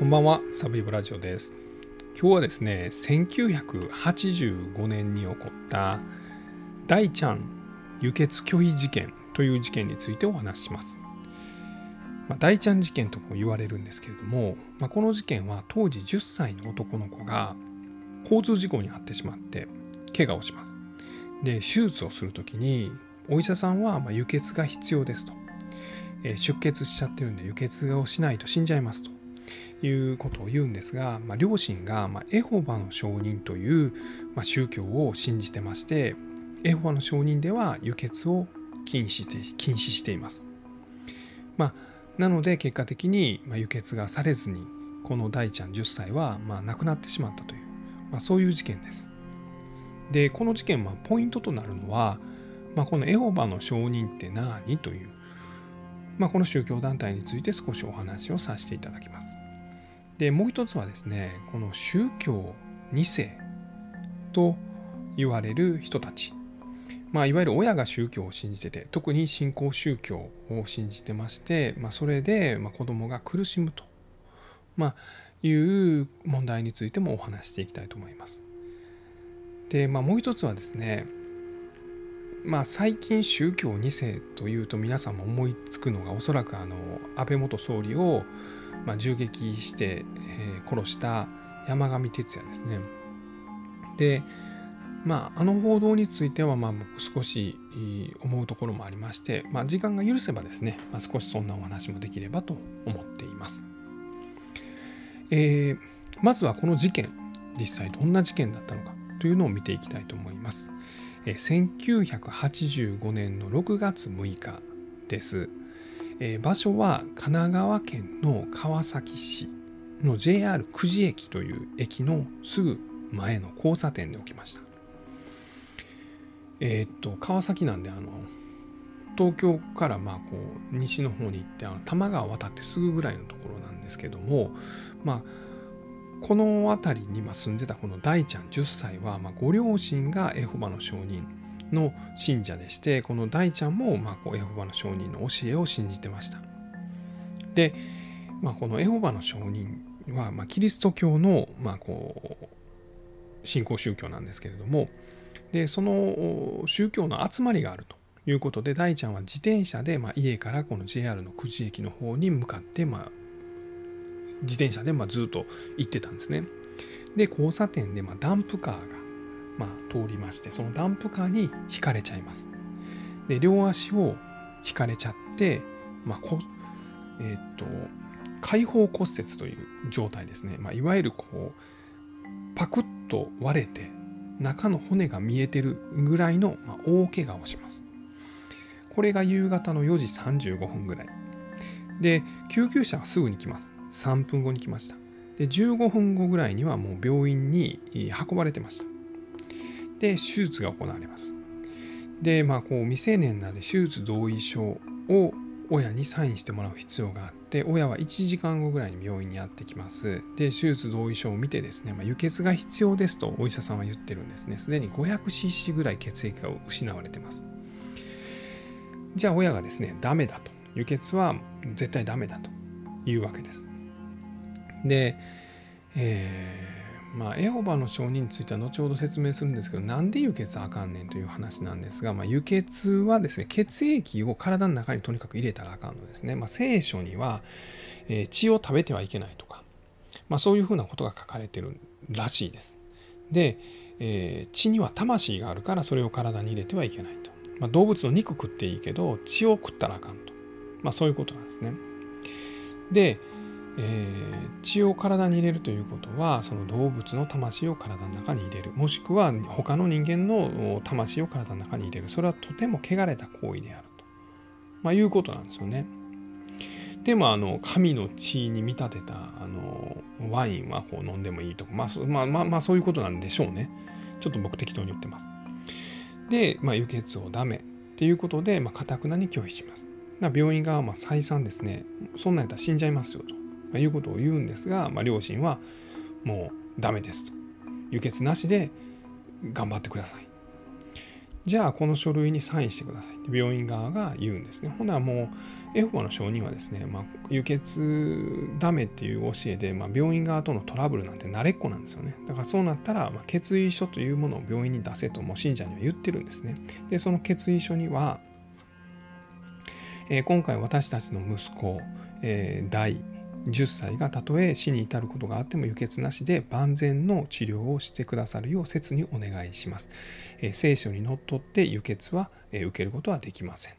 こんばんは、サブイブラジオです。今日はですね、1985年に起こった大ちゃん輸血拒否事件という事件についてお話しします。まあ、大ちゃん事件とも言われるんですけれども、まあ、この事件は当時10歳の男の子が交通事故に遭ってしまって怪我をします。で、手術をするときにお医者さんはま輸血が必要ですと。え出血しちゃってるんで輸血をしないと死んじゃいますと。いうことを言うんですが、まあ、両親が、まあ、エホバの証人という、まあ、宗教を信じてましてエホバの証人では輸血を禁止して禁止しています。まあ、なので結果的に、まあ、輸血がされずにこの大ちゃん10歳は、まあ、亡くなってしまったという、まあ、そういう事件です。でこの事件、まあ、ポイントとなるのは、まあ、このエホバの証人って何という、まあ、この宗教団体について少しお話をさせていただきます。でもう一つはですねこの宗教2世と言われる人たち、まあ、いわゆる親が宗教を信じてて特に信仰宗教を信じてまして、まあ、それでま子供が苦しむと、まあ、いう問題についてもお話していきたいと思います。で、まあ、もう一つはですねまあ、最近宗教2世というと皆さんも思いつくのがおそらくあの安倍元総理をまあ、銃撃して、えー殺した山上徹也ですね。でまああの報道についてはまあ僕少し思うところもありまして、まあ、時間が許せばですね、まあ、少しそんなお話もできればと思っています。えーまずはこの事件実際どんな事件だったのかというのを見ていきたいと思います。えー1985年の6月6日です。えー場所は神奈川県の川崎市の JR 久慈駅という駅のすぐ前の交差点で起きました。えーっと川崎なんであの東京からまあこう西の方に行ってあの多摩川渡ってすぐぐらいのところなんですけどもまあこの辺りに住んでたこの大ちゃん10歳はまあご両親がエホバの証人の信者でしてこの大ちゃんもまあこうエホバの証人の教えを信じてました。で、まあ、このエホバの証人はまあキリスト教のまあこう信仰宗教なんですけれどもでその宗教の集まりがあるということで大ちゃんは自転車でまあ家からこの JR の久慈駅の方に向かってまあ自転車でまずっと行ってたんですね。で交差点でまダンプカーがま、通りましてそのダンプカーにひかれちゃいます。で両足を引かれちゃって、まあこえーっと開放骨折という状態ですね、まあ、いわゆるこうパクッと割れて中の骨が見えてるぐらいの、ま、大怪我をします。これが夕方の4時35分ぐらい。で救急車はすぐに来ます。3分後に来ました。で15分後ぐらいにはもう病院に運ばれてました。で手術が行われます。でまあこう未成年なんで手術同意書を親にサインしてもらう必要があって親は1時間後ぐらいに病院にやってきます。で手術同意書を見てですね、まあ、輸血が必要ですとお医者さんは言ってるんですね。すでに 500cc ぐらい血液が失われてます。じゃあ親がですねダメだと輸血は絶対ダメだというわけです。で、えーまあ、エホバの証人については後ほど説明するんですけどなんで輸血あかんねんという話なんですが、まあ、輸血はですね血液を体の中にとにかく入れたらあかんのですね、まあ、聖書には、えー血を食べてはいけないとか、まあ、そういうふうなことが書かれてるらしいです。で、えー血には魂があるからそれを体に入れてはいけないと、まあ、動物の肉食っていいけど血を食ったらあかんと、まあ、そういうことなんですね。でえー血を体に入れるということはその動物の魂を体の中に入れるもしくは他の人間の魂を体の中に入れるそれはとても汚れた行為であると、まあ、いうことなんですよね。でもあの神の血に見立てたあのワインはこう飲んでもいいとか、まあまあまあ、まあそういうことなんでしょうね。ちょっと僕適当に言ってます。で、まあ、輸血をダメっていうことでかたくなに拒否します。病院側はまあ再三ですねそんなんやったら死んじゃいますよということを言うんですが、まあ、両親はもうダメですと輸血なしで頑張ってくださいじゃあこの書類にサインしてくださいって病院側が言うんですね。ほなもうエホバの承認はですね、まあ、輸血ダメっていう教えで、まあ、病院側とのトラブルなんて慣れっこなんですよね。だからそうなったら、まあ、決意書というものを病院に出せとも信者には言ってるんですね。でその決意書には、えー、今回私たちの息子、えー、大10歳がたとえ死に至ることがあっても輸血なしで万全の治療をしてくださるよう切にお願いします。え聖書にのっとって輸血は、え受けることはできません。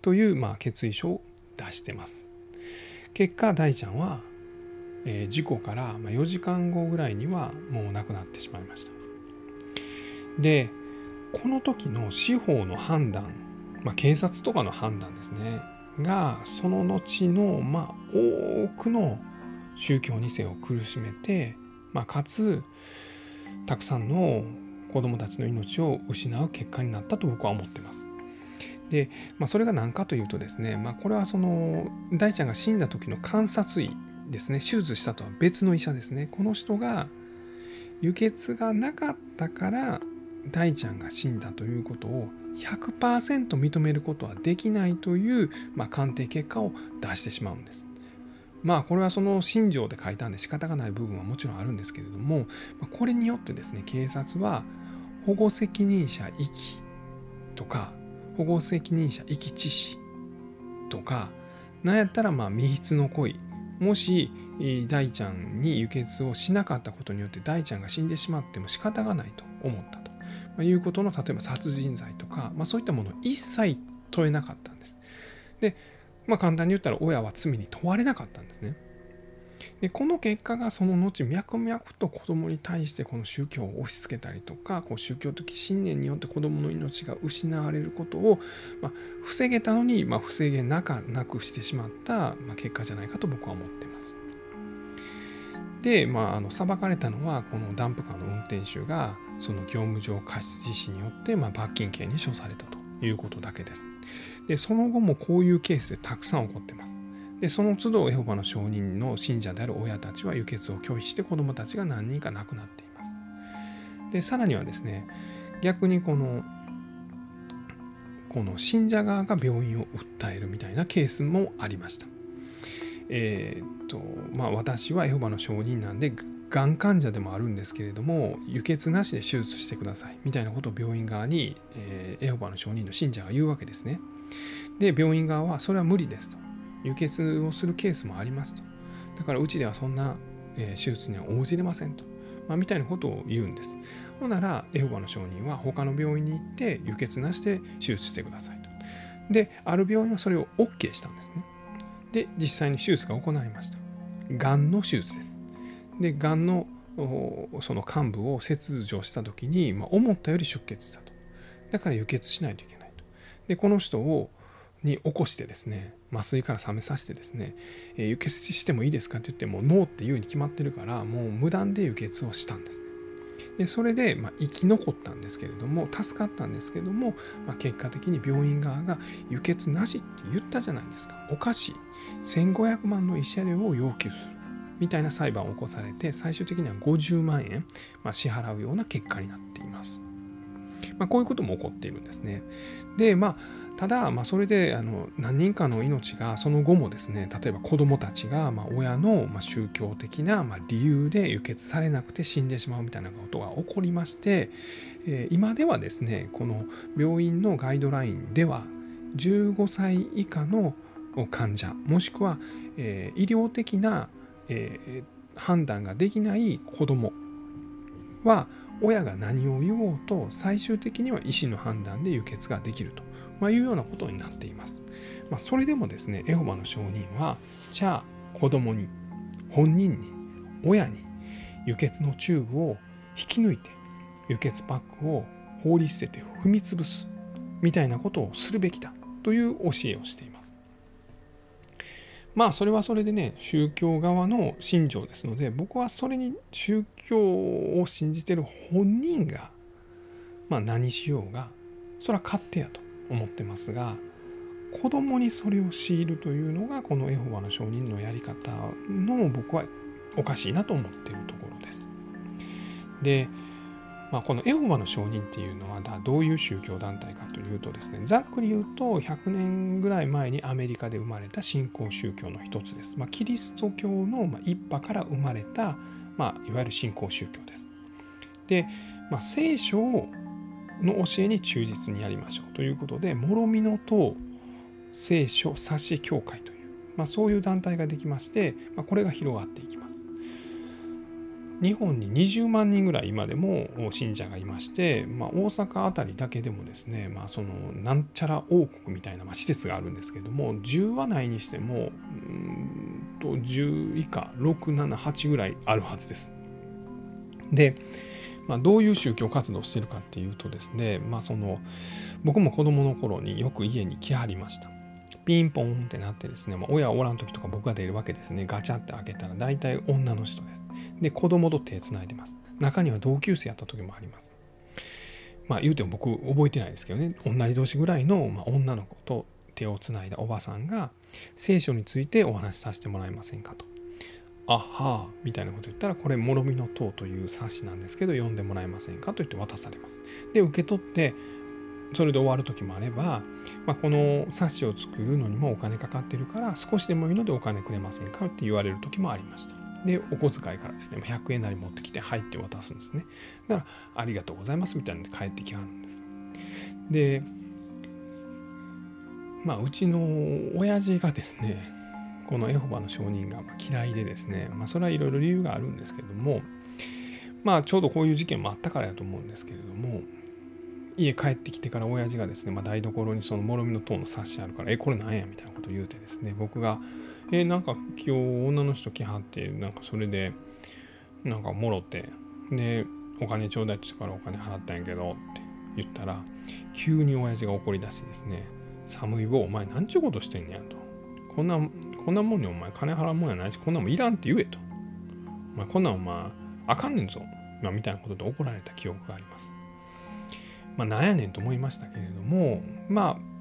という、まあ、決意書を出してます。結果大ちゃんは、え事故から4時間後ぐらいにはもう亡くなってしまいました。でこの時の司法の判断、まあ、警察とかの判断ですねがその後の、まあ、多くの宗教2世を苦しめて、まあ、かつたくさんの子どもたちの命を失う結果になったと僕は思ってます。で、まあ、それが何かというとですね、まあ、これはその大ちゃんが死んだ時の観察医ですね手術したとは別の医者ですねこの人が輸血がなかったから大ちゃんが死んだということを100%認めることはできないという、まあ、鑑定結果を出してしまうんです。まあこれはその心情で書いたんで仕方がない部分はもちろんあるんですけれどもこれによってですね警察は保護責任者遺棄とか保護責任者遺棄致死とかなんやったらまあ未必の恋もし大ちゃんに輸血をしなかったことによって大ちゃんが死んでしまっても仕方がないと思ったいうことの例えば殺人罪とか、まあ、そういったものを一切問えなかったんです。で、まあ、簡単に言ったら親は罪に問われなかったんですね。でこの結果がその後脈々と子供に対してこの宗教を押し付けたりとかこう宗教的信念によって子供の命が失われることを、まあ、防げたのに、まあ、防げなくしてしまった、まあ、結果じゃないかと僕は思ってます。で、まあ、あの裁かれたのはこのダンプカーの運転手がその業務上過失致死によって、まあ、罰金刑に処されたということだけです。でその後もこういうケースでたくさん起こってます。でその都度エホバの証人の信者である親たちは輸血を拒否して子どもたちが何人か亡くなっています。でさらにはですね逆にこのこの信者側が病院を訴えるみたいなケースもありました。えー、っとまあ私はエホバの証人なんでがん患者でもあるんですけれども輸血なしで手術してくださいみたいなことを病院側に、えー、エホバの証人の信者が言うわけですね。で病院側はそれは無理ですと輸血をするケースもありますとだからうちではそんな、えー、手術には応じれませんと、まあ、みたいなことを言うんです。ほんならエホバの証人は他の病院に行って輸血なしで手術してくださいと。である病院はそれを OK したんですね。で実際に手術が行われました。がんの手術です。でがんのその患部を切除した時に、まあ、思ったより出血したとだから輸血しないといけないとでこの人をに起こしてですね麻酔から冷めさせてですね、えー、輸血してもいいですかって言ってもノーって言うに決まってるからもう無断で輸血をしたんですねでそれで、まあ、生き残ったんですけれども助かったんですけれども、まあ、結果的に病院側が輸血なしって言ったじゃないですかおかしい1500万の慰謝料を要求するみたいな裁判を起こされて最終的には50万円、まあ、支払うような結果になっています。まあ、こういうことも起こっているんですね。でまあただ、まあ、それであの何人かの命がその後もですね例えば子どもたちが、まあ、親の、まあ、宗教的な、まあ、理由で輸血されなくて死んでしまうみたいなことが起こりまして、えー、今ではですねこの病院のガイドラインでは15歳以下の患者もしくは、えー、医療的なえー、判断ができない子供は親が何を言おうと最終的には医師の判断で輸血ができると、まあ、いうようなことになっています。まあ、それでもですねエホバの証人はじゃあ子供に本人に親に輸血のチューブを引き抜いて輸血パックを放り捨てて踏み潰すみたいなことをするべきだという教えをしています。まあそれはそれでね宗教側の信条ですので僕はそれに宗教を信じてる本人がまあ何しようがそれは勝手やと思ってますが子供にそれを強いるというのがこのエホバの証人のやり方の僕はおかしいなと思っているところです。でまあ、このエホバの証人っていうのはどういう宗教団体かというとですねざっくり言うと100年ぐらい前にアメリカで生まれた新興宗教の一つです。まあ、キリスト教の一派から生まれた、まあ、いわゆる新興宗教です。で、まあ、聖書の教えに忠実にやりましょうということで諸見の塔聖書冊子協会という、まあ、そういう団体ができまして、まあ、これが広がっていきます。日本に20万人ぐらい今でも信者がいまして、まあ、大阪辺りだけでもですね、まあ、そのなんちゃら王国みたいな、まあ、施設があるんですけども10話内にしてもうんと10以下678ぐらいあるはずです。で、まあ、どういう宗教活動をしてるかっていうとですね、まあ、その僕も子供の頃によく家に来はりました。ピンポンってなってですね、まあ、親おらん時とか僕が出るわけですねガチャって開けたら大体女の人です。で、子供と手つないでます。中には同級生やった時もあります。まあ言うても僕覚えてないですけどね、同じ年ぐらいの、ま女の子と手をつないだおばさんが聖書についてお話しさせてもらえませんかと。あはあみたいなこと言ったらこれ「もろみの塔」という冊子なんですけど読んでもらえませんかと言って渡されます。で受け取ってそれで終わる時もあれば、まあ、この冊子を作るのにもお金かかってるから少しでもいいのでお金くれませんかって言われる時もありました。で、お小遣いからですね、100円なり持ってきて、入って渡すんですね。だから、ありがとうございますみたいなんで帰ってきはるんです。で、まあ、うちの親父がですね、このエホバの証人が嫌いでですね、まあ、それはいろいろ理由があるんですけれども、まあ、ちょうどこういう事件もあったからやと思うんですけれども、家帰ってきてから親父がですね、まあ、台所にそのもろみの塔の冊子あるから、え、これなんや？みたいなこと言うてですね、僕が、えなんか今日女の人来はってなんかそれでなんかもろてでお金ちょうだいって言からお金払ったんやけどって言ったら急に親父が怒り出してですね寒い棒お前なんちゅうことしてんねやと。こんなこんなもんにお前金払うもんやないしこんなもんいらんって言えと。お前こんなんお前あかんねんぞ、まあ、みたいなことで怒られた記憶があります。まあなんやねんと思いましたけれどもまあ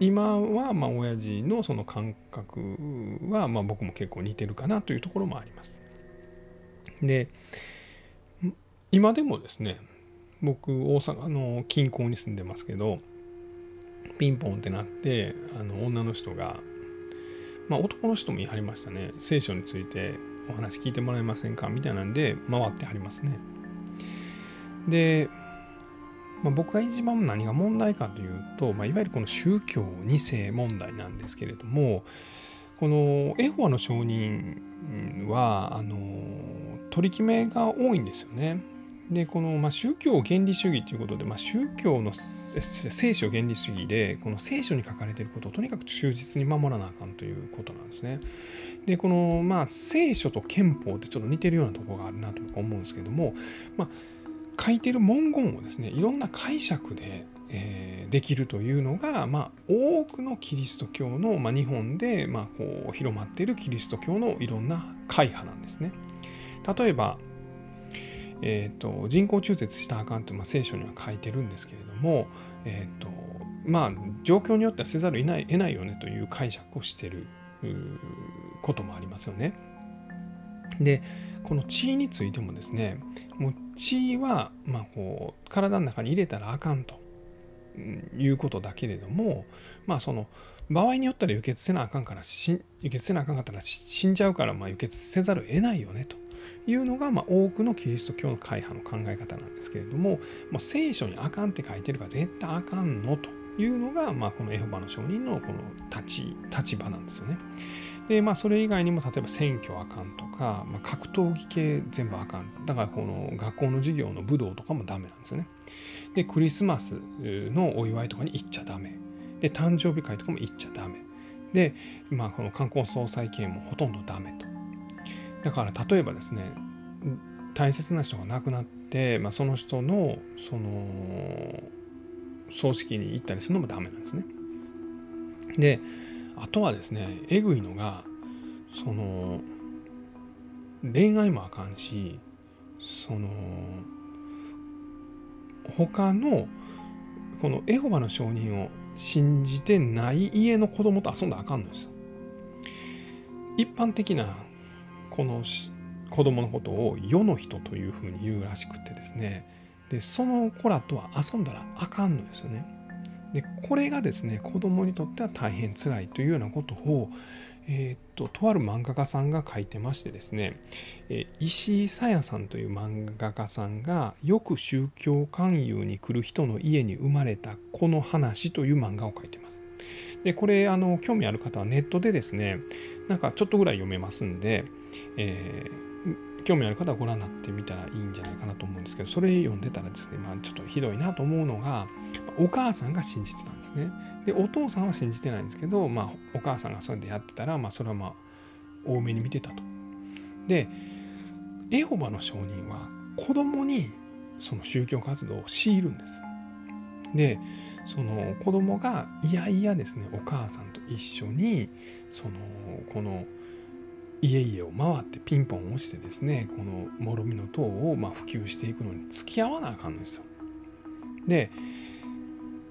今はまあ親父のその感覚はまあ僕も結構似てるかなというところもあります。で今でもですね僕大阪の近郊に住んでますけどピンポンってなってあの女の人がまあ男の人も言い張りましたね聖書についてお話聞いてもらえませんかみたいなんで回ってはりますね。でまあ、僕が一番何が問題かというと、まあ、いわゆるこの宗教2世問題なんですけれどもこのエホバの証人はあの取り決めが多いんですよね。でこの、まあ、宗教原理主義ということで、まあ、宗教の聖書原理主義でこの聖書に書かれていることをとにかく忠実に守らなあかんということなんですね。でこの、まあ、聖書と憲法ってちょっと似てるようなところがあるなと思うんですけども、まあ、書いてる文言をですねいろんな解釈で、えー、できるというのが、まあ、多くのキリスト教の、まあ、日本で、まあ、こう広まっているキリスト教のいろんな会派なんですね。例えば、えーと、人工中絶したらあかんと、まあ、聖書には書いてるんですけれども、えーとまあ、状況によってはせざるを得ないよねという解釈をしてることもありますよね。でこの血についてもですねもう血は、まあ、こう体の中に入れたらあかんということだけれどもまあその場合によったら輸血せなあかんから輸血せなあかんかったら死んじゃうからまあ輸血せざるを得ないよねというのが、まあ、多くのキリスト教の会派の考え方なんですけれども、まあ、聖書にあかんって書いてるから絶対あかんのというのが、まあ、このエホバの証人のこの立ち立場なんですよね。でまあそれ以外にも例えば選挙あかんとか、まあ、格闘技系全部あかん。だからこの学校の授業の武道とかもダメなんですよね。でクリスマスのお祝いとかに行っちゃダメ。で誕生日会とかも行っちゃダメ。でまあこの観光総裁系もほとんどダメと。だから例えばですね大切な人が亡くなって、まあ、その人のその葬式に行ったりするのもダメなんですね。であとはですねえぐいのがその恋愛もあかんしその他のこのエホバの証人を信じてない家の子供と遊んだらあかんのですよ。一般的なこの子供のことを世の人というふうに言うらしくてですねでその子らとは遊んだらあかんのですよね。でこれがですね子供にとっては大変辛いというようなことを、えー、っととある漫画家さんが書いてましてですね、え、石井さやさんという漫画家さんがよく宗教勧誘に来る人の家に生まれたこの話という漫画を書いてます。でこれあの興味ある方はネットでですねなんかちょっとぐらい読めますんで、えー、興味ある方はご覧になってみたらいいんじゃないかなと思うんですけどそれ読んでたらですね、まあ、ちょっとひどいなと思うのがお母さんが信じてたんですね。でお父さんは信じてないんですけど、まあ、お母さんがそうやってやってたら、まあ、それはまあ多めに見てたと。でエホバの証人は子供にその宗教活動を強いるんです。でその子供がいやいやですねお母さんと一緒にそのこの家々を回ってピンポン押してですねこの諸見の塔をま普及していくのに付き合わなあかんのですよ。で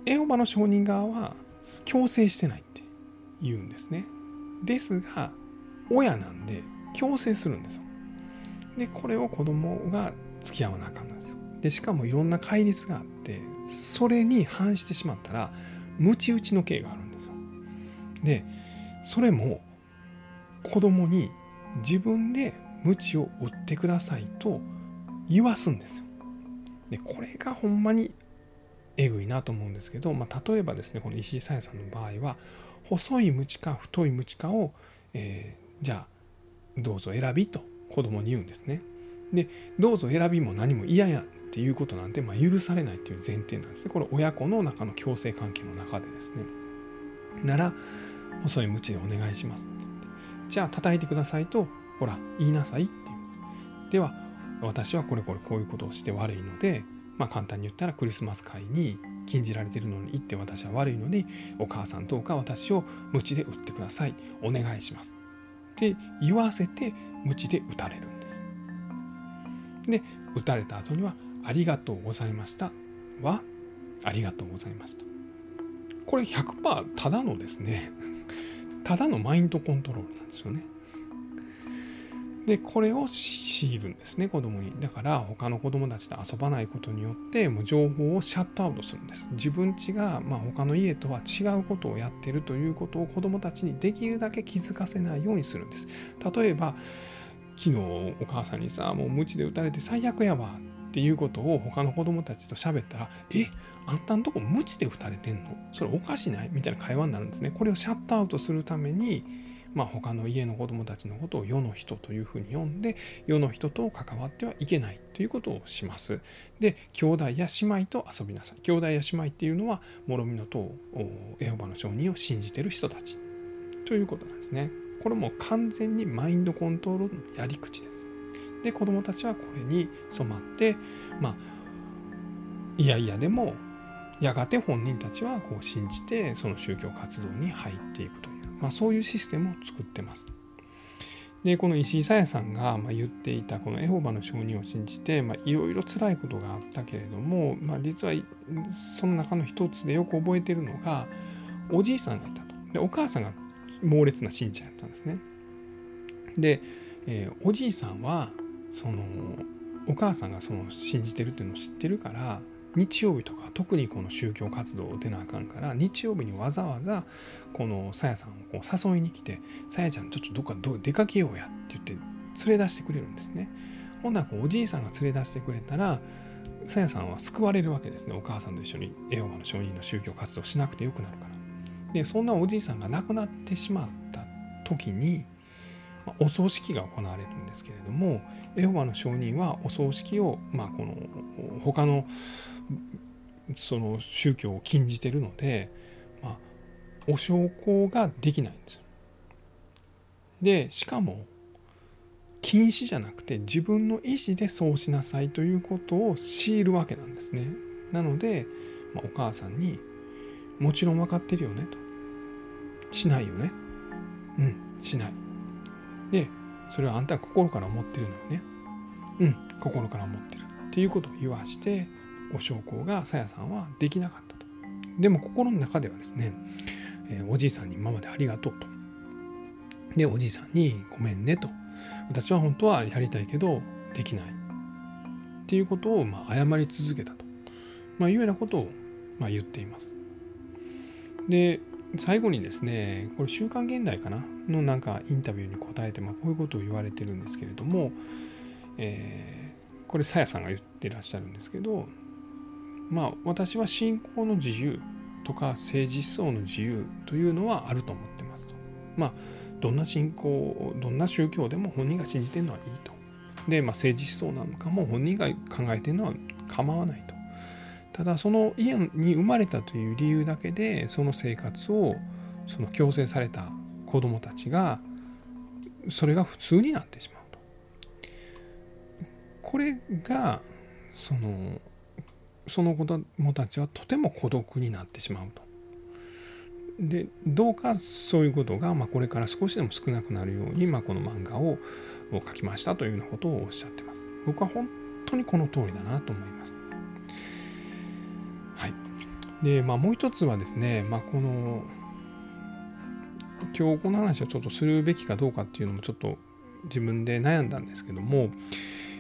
エホバの証人側は強制してないって言うんですね。ですが親なんで強制するんですよ。でこれを子供が付き合わなあかんのですよ。でしかもいろんな戒律があってそれに反してしまったらムチ打ちの刑があるんですよ。でそれも子供に自分で鞭を打ってくださいと言わすんですよ。でこれがほんまにえぐいなと思うんですけど、まあ、例えばですねこの石井さやさんの場合は細い鞭か太い鞭かを、えー、じゃあどうぞ選びと子供に言うんですね。でどうぞ選びも何も嫌やっていうことなんて、まあ、許されないっていう前提なんですね。これ親子の中の共生関係の中でですね。なら、細い鞭でお願いします。じゃあ叩いてくださいと、ほら、言いなさいって言うんです。では、私はこれこれこういうことをして悪いので、まあ簡単に言ったらクリスマス会に禁じられてるのに行って私は悪いので、お母さんどうか私を鞭で打ってください。お願いします。って言わせて、鞭で打たれるんです。で、打たれた後には、ありがとうございましたは、ありがとうございました。これ100%ただのですね、ただのマインドコントロールなんですよね。で、これを強いるんですね、子供に。だから、他の子供たちと遊ばないことによって、もう情報をシャットアウトするんです。自分家が、まあ、他の家とは違うことをやってるということを子供たちにできるだけ気づかせないようにするんです。例えば、昨日お母さんにさ、もう鞭で打たれて最悪やわっていうことを他の子供たちと喋ったら、え、あんたんとこ鞭で打たれてんの？それおかしない？みたいな会話になるんですね。これをシャットアウトするために、まあ、他の家の子供たちのことを世の人というふうに呼んで世の人と関わってはいけないということをします。で兄弟や姉妹と遊びなさい。兄弟や姉妹っていうのはものみの塔エホバの証人を信じてる人たちということなんですね。これも完全にマインドコントロールのやり口です。で子どもたちはこれに染まってまあいやいやでもやがて本人たちはこう信じてその宗教活動に入っていくという、まあ、そういうシステムを作ってます。でこの石井さやさんが言っていたこのエホバの証人を信じていろいろ辛いことがあったけれども、まあ、実はその中の一つでよく覚えてるのがおじいさんがいたとでお母さんが猛烈な信者やったんですね。で、えー、おじいさんはそのお母さんがその信じてるっていうのを知ってるから日曜日とか特にこの宗教活動を出なあかんから日曜日にわざわざこのさやさんをこう誘いに来て「さやちゃんちょっとどっかど出かけようや」って言って連れ出してくれるんですね。ほんならこうおじいさんが連れ出してくれたらさやさんは救われるわけですねお母さんと一緒にエホバの証人の宗教活動しなくてよくなるから。でそんなおじいさんが亡くなってしまった時にまお葬式が行われるんですけれどもエホバの証人はお葬式を、まあ、この他のその宗教を禁じてるので、まあ、お焼香ができないんですよ。でしかも禁止じゃなくて自分の意思でそうしなさいということを強いるわけなんですね。なので、まあ、お母さんに「もちろん分かってるよね」と「しないよね」「うんしない」でそれはあんたは心から思ってるのよね。うん心から思ってる。っていうことを言わしてお焼香がさやさんはできなかったと。でも心の中ではですね、えー、おじいさんに今までありがとうと。でおじいさんにごめんねと。私は本当はやりたいけどできない。ってっていうことをまあ謝り続けたと、まあ、いうようなことをまあ言っています。で最後にですねこれ「週刊現代」かな？のなんかインタビューに答えて、まあ、こういうことを言われてるんですけれども、えー、これさやさんが言ってらっしゃるんですけどまあ私は信仰の自由とか政治思想の自由というのはあると思ってますと。まあどんな信仰どんな宗教でも本人が信じてるのはいいと。で、まあ、政治思想なのかも本人が考えてるのは構わないと。ただその家に生まれたという理由だけでその生活をその強制された子どもたちがそれが普通になってしまうと。これがそのその子どもたちはとても孤独になってしまうと。でどうかそういうことが、まあ、これから少しでも少なくなるように、まあ、この漫画を描きましたというようなことをおっしゃってます。僕は本当にこの通りだなと思います。で、まあ、もう一つはですね、まあ、この今日この話をちょっとするべきかどうかっていうのもちょっと自分で悩んだんですけども、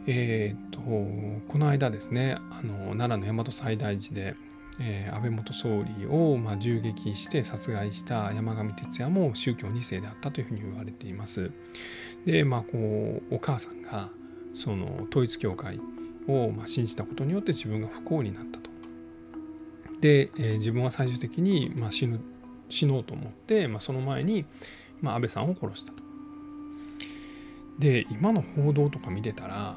えー、っとこの間ですねあの奈良の大和西大寺で、えー、安倍元総理を、まあ、銃撃して殺害した山上徹也も宗教2世であったというふうに言われています。でまあこうお母さんがその統一教会を、まあ、信じたことによって自分が不幸になった。で、えー、自分は最終的に、まあ、死ぬ死のうと思って、まあ、その前に、まあ、安倍さんを殺したと。で今の報道とか見てたら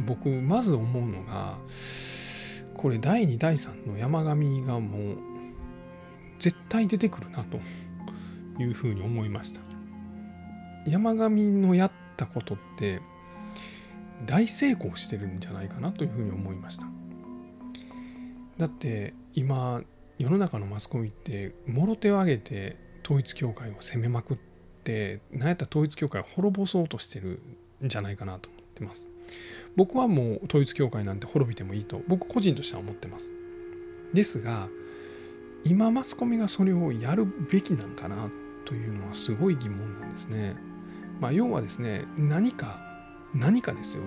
僕まず思うのがこれ第2第3の山上がもう絶対出てくるなというふうに思いました山上のやったことって大成功してるんじゃないかなというふうに思いましただって今世の中のマスコミってもろ手を挙げて統一教会を責めまくって何やったら統一教会を滅ぼそうとしてるんじゃないかなと思ってます。僕はもう統一教会なんて滅びてもいいと僕個人としては思ってます。ですが今マスコミがそれをやるべきなんかなというのはすごい疑問なんですね。まあ要はですね何か何かですよ。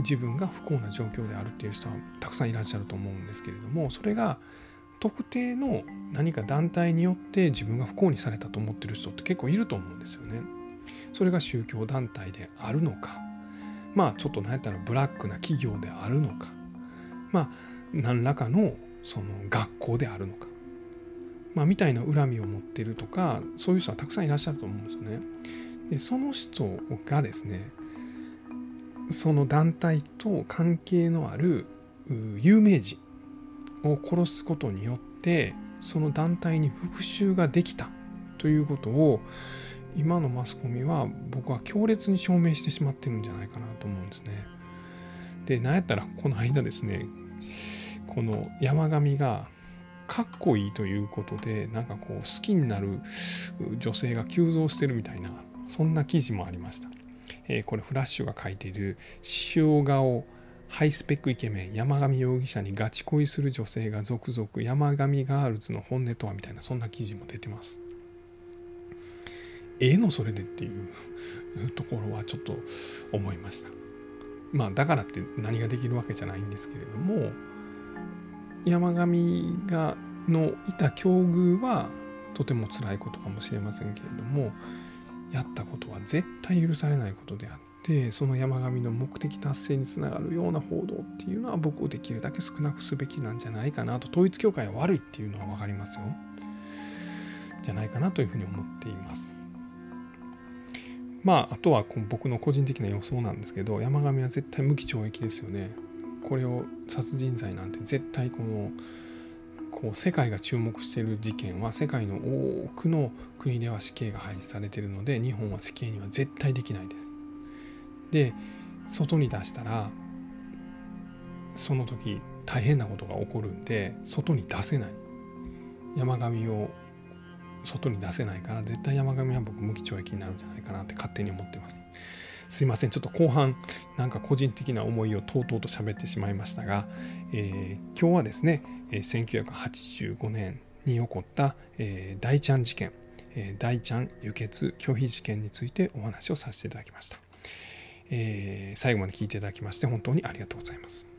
自分が不幸な状況であるっていう人はたくさんいらっしゃると思うんですけれどもそれが特定の何か団体によって自分が不幸にされたと思ってる人って結構いると思うんですよね。それが宗教団体であるのかまあちょっと何やったらブラックな企業であるのかまあ何らかのその学校であるのかまあみたいな恨みを持ってるとかそういう人はたくさんいらっしゃると思うんですよね。でその人がですねその団体と関係のある有名人を殺すことによってその団体に復讐ができたということを今のマスコミは僕は強烈に証明してしまってるんじゃないかなと思うんですね。で、なんやったらこの間ですね、この山上がかっこいいということで、なんかこう好きになる女性が急増してるみたいな、そんな記事もありました。え、これフラッシュが書いている塩顔ハイスペックイケメン山上容疑者にガチ恋する女性が続々山上ガールズの本音とはみたいなそんな記事も出てます。ええのそれでっていう ところはちょっと思いました。まあだからって何ができるわけじゃないんですけれども山上がのいた境遇はとても辛いことかもしれませんけれどもやったことは絶対許されないことであってその山上の目的達成につながるような報道っていうのは僕をできるだけ少なくすべきなんじゃないかなと統一教会は悪いっていうのは分かりますよ。じゃないかなというふうに思っています。まああとは僕の個人的な予想なんですけど山上は絶対無期懲役ですよね。これを殺人罪なんて絶対このこう世界が注目している事件は世界の多くの国では死刑が廃止されているので日本は死刑には絶対できないです。で外に出したらその時大変なことが起こるんで外に出せない山上を外に出せないから絶対山上は僕無期懲役になるんじゃないかなって勝手に思ってます。すいませんちょっと後半なんか個人的な思いをとうとうと喋ってしまいましたが、えー、今日はですね1985年に起こった、えー、大ちゃん事件、え、大ちゃん輸血拒否事件についてお話をさせていただきました。え、最後まで聞いていただきまして本当にありがとうございます。